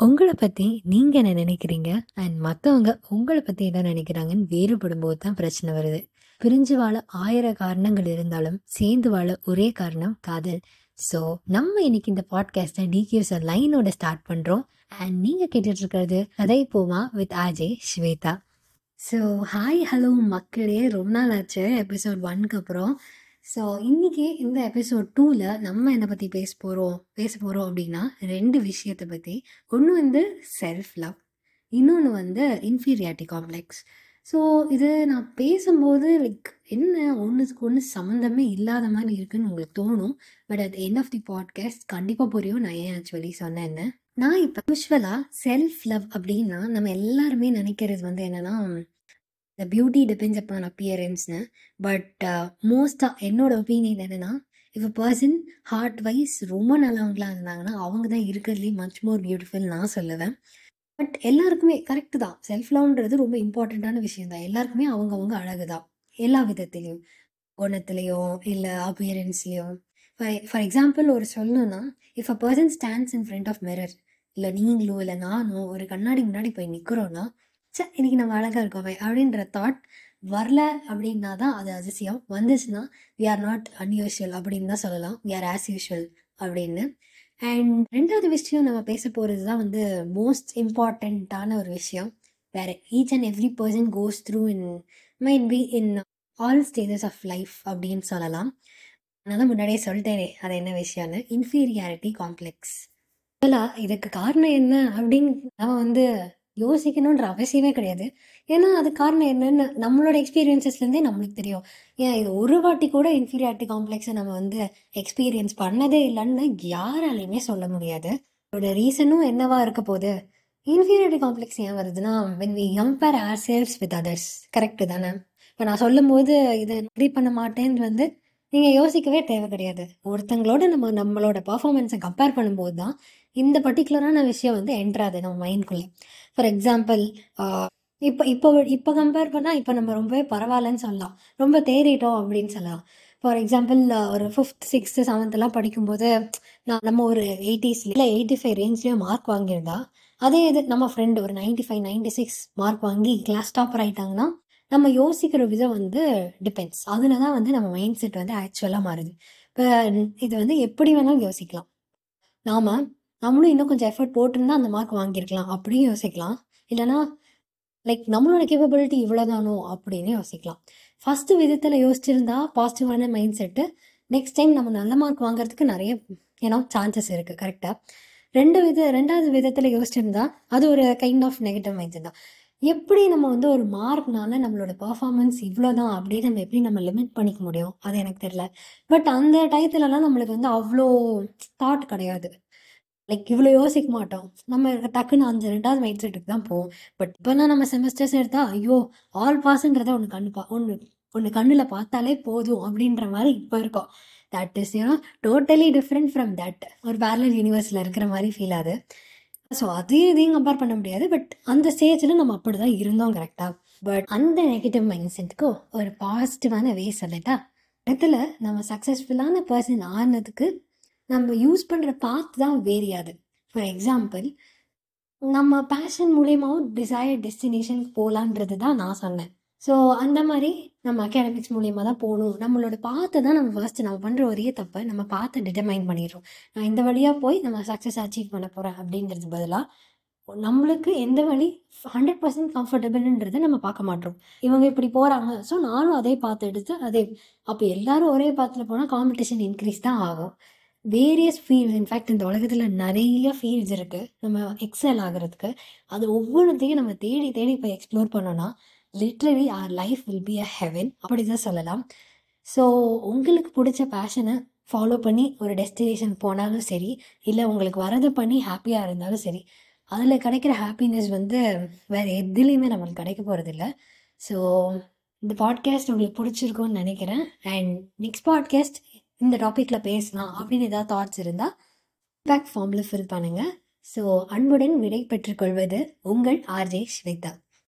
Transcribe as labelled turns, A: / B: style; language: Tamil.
A: உங்கள பத்தி நீங்க என்ன நினைக்கிறீங்க? அண்ட் மத்தவங்க உங்கள பத்தி என்ன நினைக்கிறாங்கன்னு வேறுபடும்போது தான் பிரச்சனை வருது. பிரிஞ்சு வாழ 1000 காரணங்கள் இருந்தாலும், சேர்ந்து வாழ ஒரே காரணம் காதல். ஸோ, நம்ம இன்னைக்கு இந்த பாட்காஸ்ட்ட "டிகியூஸ்" லைனோட ஸ்டார்ட் பண்றோம். அண்ட் நீங்க கேட்டுட்டு இருக்கிறது கதை போமா with RJ Swetha. So, hi hello மக்களே! ரொம்ப நாள் ஆச்சு எபிசோட் 1க்கு அப்புறம். ஸோ, இன்றைக்கி இந்த எபிசோட் டூவில் நம்ம என்ன பற்றி பேச போகிறோம் பேச போகிறோம் அப்படின்னா ரெண்டு விஷயத்தை பற்றி ஒன்று வந்து செல்ஃப் லவ். இன்னொன்று வந்து இன்ஃபீரியாரிட்டி காம்ப்ளெக்ஸ். ஸோ, இது நான் பேசும்போது லைக் என்ன ஒன்றுக்கு ஒன்று சம்மந்தமே இல்லாத மாதிரி இருக்குன்னு உங்களுக்கு தோணும். But at end of the podcast கண்டிப்பாக புரியும் நான் ஏன் ஆக்சுவலி சொன்னேன்னு. நான் இப்போ யூஸ்வலாக செல்ஃப் லவ் அப்படின்னா நம்ம எல்லாருமே நினைக்கிறது வந்து என்னென்னா த பியூட்டி டிபெண்ட்ஸ் அப்பான் அப்பியரன்ஸ்னு பட் மோஸ்ட்டாக என்னோட ஒப்பீனியன் என்னன்னா, இஃப் அ ஹார்ட் வைஸ் ரொம்ப நல்லவங்களாக இருந்தாங்கன்னா, அவங்க தான் இருக்கிறதுலேயே மச் மோர் பியூட்டிஃபுல் நான் சொல்லுவேன். பட் எல்லாருக்குமே கரெக்ட் தான். செல்ஃப் லவ்ன்றது ரொம்ப இம்பார்ட்டண்ட்டான விஷயம் தான். எல்லாருக்குமே அவங்கவுங்க அழகு தான். எல்லா விதத்துலேயும் குணத்துலேயோ இல்லை அப்பியரன்ஸ்லேயோ ஃபார் ஃபார் எக்ஸாம்பிள் ஒரு சொல்லணும்னா, if a person stands in front of mirror இல்லை நீங்களோ, இல்லை நானோ ஒரு கண்ணாடி முன்னாடி போய் நிற்கிறோன்னா ச்சே! இன்னைக்கு நம்ம அழகாக இருக்கோமே அப்படின்ற தாட் வரல அப்படின்னா தான் அது அதிசயம். வந்துச்சுன்னா, வி ஆர் நாட் அன்யூஷுவல் அப்படின்னு தான் சொல்லலாம். வி ஆர் ஆஸ் யூஷுவல் அப்படின்னு. அண்ட் ரெண்டாவது விஷயம் நம்ம பேச போகிறது தான் வந்து மோஸ்ட் இம்பார்ட்டண்ட்டான ஒரு விஷயம். வேறு each and every person goes through in might be in all stages of life அப்படின்னு சொல்லலாம். நான் தான் முன்னாடியே சொல்லிட்டேனே அது என்ன விஷயம்னு. Inferiority complex. ஆக்சுவலா இதுக்கு காரணம் என்ன அப்படின்னு நம்ம வந்து யோசிக்கணுன்ற அவசியமே கிடையாது. ஏன்னா, அது காரணம் என்னென்னு நம்மளோட எக்ஸ்பீரியன்ஸஸ்லேருந்தே நம்மளுக்கு தெரியும். ஏன் இது ஒரு வாட்டி கூட இன்ஃபீரியாரிட்டி காம்ப்ளெக்ஸை நம்ம வந்து எக்ஸ்பீரியன்ஸ் பண்ணதே இல்லைன்னு யாராலையுமே சொல்ல முடியாது. அதோட ரீசனும் என்னவா இருக்க போகுது இன்ஃபீரியாரிட்டி காம்ப்ளெக்ஸ் ஏன் வருதுன்னா, when we compare selves with others. Correct தானே? இப்போ நான் சொல்லும்போது இதை அக்ரி பண்ண மாட்டேன்னு வந்து நீங்கள் யோசிக்கவே தேவை கிடையாது. ஒருத்தங்களோட நம்ம நம்மளோட பர்ஃபாமன்ஸை கம்பேர் பண்ணும்போது தான், இந்த பர்ட்டிகுலரான விஷயம் வந்து என்ட்ராது நம்ம மைண்ட்குள்ளே ஃபார் எக்ஸாம்பிள் இப்போ இப்போ இப்போ கம்பேர் பண்ணால் இப்போ நம்ம ரொம்பவே பரவாயில்லன்னு சொல்லலாம். ரொம்ப தேறிட்டோம் அப்படின்னு சொல்லலாம். ஃபார் எக்ஸாம்பிள் ஒரு 5த், 6த், 7த்லாம் படிக்கும்போது நான் நம்ம ஒரு எயிட்டிஸ்லேயே இல்லை எயிட்டி ஃபைவ் ரேஞ்ச்லேயே மார்க் வாங்கியிருந்தா, அதே இது நம்ம ஃப்ரெண்டு ஒரு 95, 96 மார்க் வாங்கி கிளாஸ் டாப்பர் ஆகிட்டாங்கன்னா நம்ம யோசிக்கிற விதம் வந்து டிபெண்ட்ஸ். அதில் தான் வந்து நம்ம மைண்ட் செட் வந்து ஆக்சுவலாக மாறுது. இப்போ இது வந்து எப்படி வேணாலும் யோசிக்கலாம். நாம் நம்மளும் இன்னும் கொஞ்சம் எஃபர்ட் போட்டிருந்தா அந்த மார்க் வாங்கியிருக்கலாம் அப்படியும் யோசிக்கலாம். இல்லைனா லைக் நம்மளோட கேப்பபிலிட்டி இவ்வளோதானோ அப்படின்னு யோசிக்கலாம். ஃபஸ்ட்டு விதத்தில் யோசிச்சிருந்தா பாசிட்டிவான மைண்ட் செட்டு, நெக்ஸ்ட் டைம் நம்ம நல்ல மார்க் வாங்குறதுக்கு நிறைய ஏன்னா சான்சஸ் இருக்குது கரெக்டாக ரெண்டு வித ரெண்டாவது விதத்தில் யோசிச்சிருந்தா, அது ஒரு kind of negative mindset தான். எப்படி நம்ம வந்து ஒரு மார்க்னால நம்மளோட பெர்ஃபார்மன்ஸ் இவ்வளோதான் அப்படின்னு நம்ம எப்படி நம்ம லிமிட் பண்ணிக்க முடியும்? அது எனக்கு தெரியல. பட் அந்த டயத்துலலாம் நம்மளுக்கு வந்து அவ்வளோ தாட் கிடையாது. லைக் இவ்வளோ யோசிக்க மாட்டோம். நம்ம டக்குன்னு அந்த ரெண்டாவது மைண்ட் செட்டுக்கு தான் போவோம். பட் இப்பலாம் நம்ம செமஸ்டர்ஸ் எடுத்தால் ஐயோ! ஆல் பாஸ்ன்றத ஒன்று கண்ணு பா ஒன்று ஒன்று கண்ணில் பார்த்தாலே போதும் அப்படின்ற மாதிரி இப்போ இருக்கோம். That is you know totally different from that. ஒரு பேரலர் யூனிவர்ஸில் இருக்கிற மாதிரி ஃபீல் ஆகுது. ஸோ அதையும் இதையும் கம்பேர் பண்ண முடியாது. பட் அந்த ஸ்டேஜில் நம்ம அப்படி தான் இருந்தோம் கரெக்டாக பட் அந்த நெகட்டிவ் மைண்ட் செட்க்கு ஒரு பாசிட்டிவான வே சொல்லிட்டா இடத்துல நம்ம சக்ஸஸ்ஃபுல்லான பர்சன் ஆனதுக்கு நம்ம யூஸ் பண்ணுற பாத் தான் வேரியாது ஃபார் எக்ஸாம்பிள் நம்ம பேஷன் மூலயமாவும் டிசையர் டெஸ்டினேஷனுக்கு போகலான்றது தான் நான் சொன்னேன். ஸோ அந்த மாதிரி நம்ம அகாடமிக்ஸ் மூலியமாக தான் போகணும் நம்மளோட பார்த்து தான் நம்ம ஃபஸ்ட்டு நம்ம பண்ணுற ஒரே தப்பை நம்ம பார்த்து டிட்டர்மைன் பண்ணிடுறோம். நான் இந்த வழியாக போய் நம்ம சக்ஸஸ் அச்சீவ் பண்ண போகிறேன் அப்படிங்கிறது பதிலாக நம்மளுக்கு எந்த வழி ஹண்ட்ரட் பர்சன்ட் கம்ஃபர்டபுள்ன்றதை நம்ம பார்க்க மாட்றோம். இவங்க இப்படி போகிறாங்க ஸோ நானும் அதே பார்த்து எடுத்து அதே அப்போ எல்லாரும் ஒரே பாத்ல போனால் காம்படிஷன் இன்க்ரீஸ் தான் ஆகும். வேரியஸ் ஃபீல்ட்ஸ் இன்ஃபேக்ட் இந்த உலகத்தில் நிறைய ஃபீல்ட்ஸ் இருக்குது நம்ம எக்ஸல் ஆகுறதுக்கு. அது ஒவ்வொன்றத்தையும் நம்ம தேடி தேடி போய் எக்ஸ்ப்ளோர் பண்ணோன்னா literally our life will be a heaven அப்படிதான் சொல்லலாம். ஸோ உங்களுக்கு பிடிச்ச பேஷனை ஃபாலோ பண்ணி ஒரு டெஸ்டினேஷன் போனாலும் சரி, இல்லை உங்களுக்கு வரத பண்ணி ஹாப்பியாக இருந்தாலும் சரி, அதில் கிடைக்கிற ஹாப்பினஸ் வந்து வேறு எதுலேயுமே நம்மளுக்கு கிடைக்க போகிறதில்ல ஸோ இந்த பாட்காஸ்ட் உங்களுக்கு பிடிச்சிருக்கும்னு நினைக்கிறேன் அண்ட் நெக்ஸ்ட் பாட்காஸ்ட் இந்த டாப்பிக்கில் பேசலாம் அப்படின்னு ஏதாவது தாட்ஸ் இருந்தால் பேக் ஃபார்மில் ஃபில் பண்ணுங்கள் ஸோ அன்புடன் விடை பெற்றுக்கொள்வது உங்கள் ஆர்ஜே ஸ்வேதா.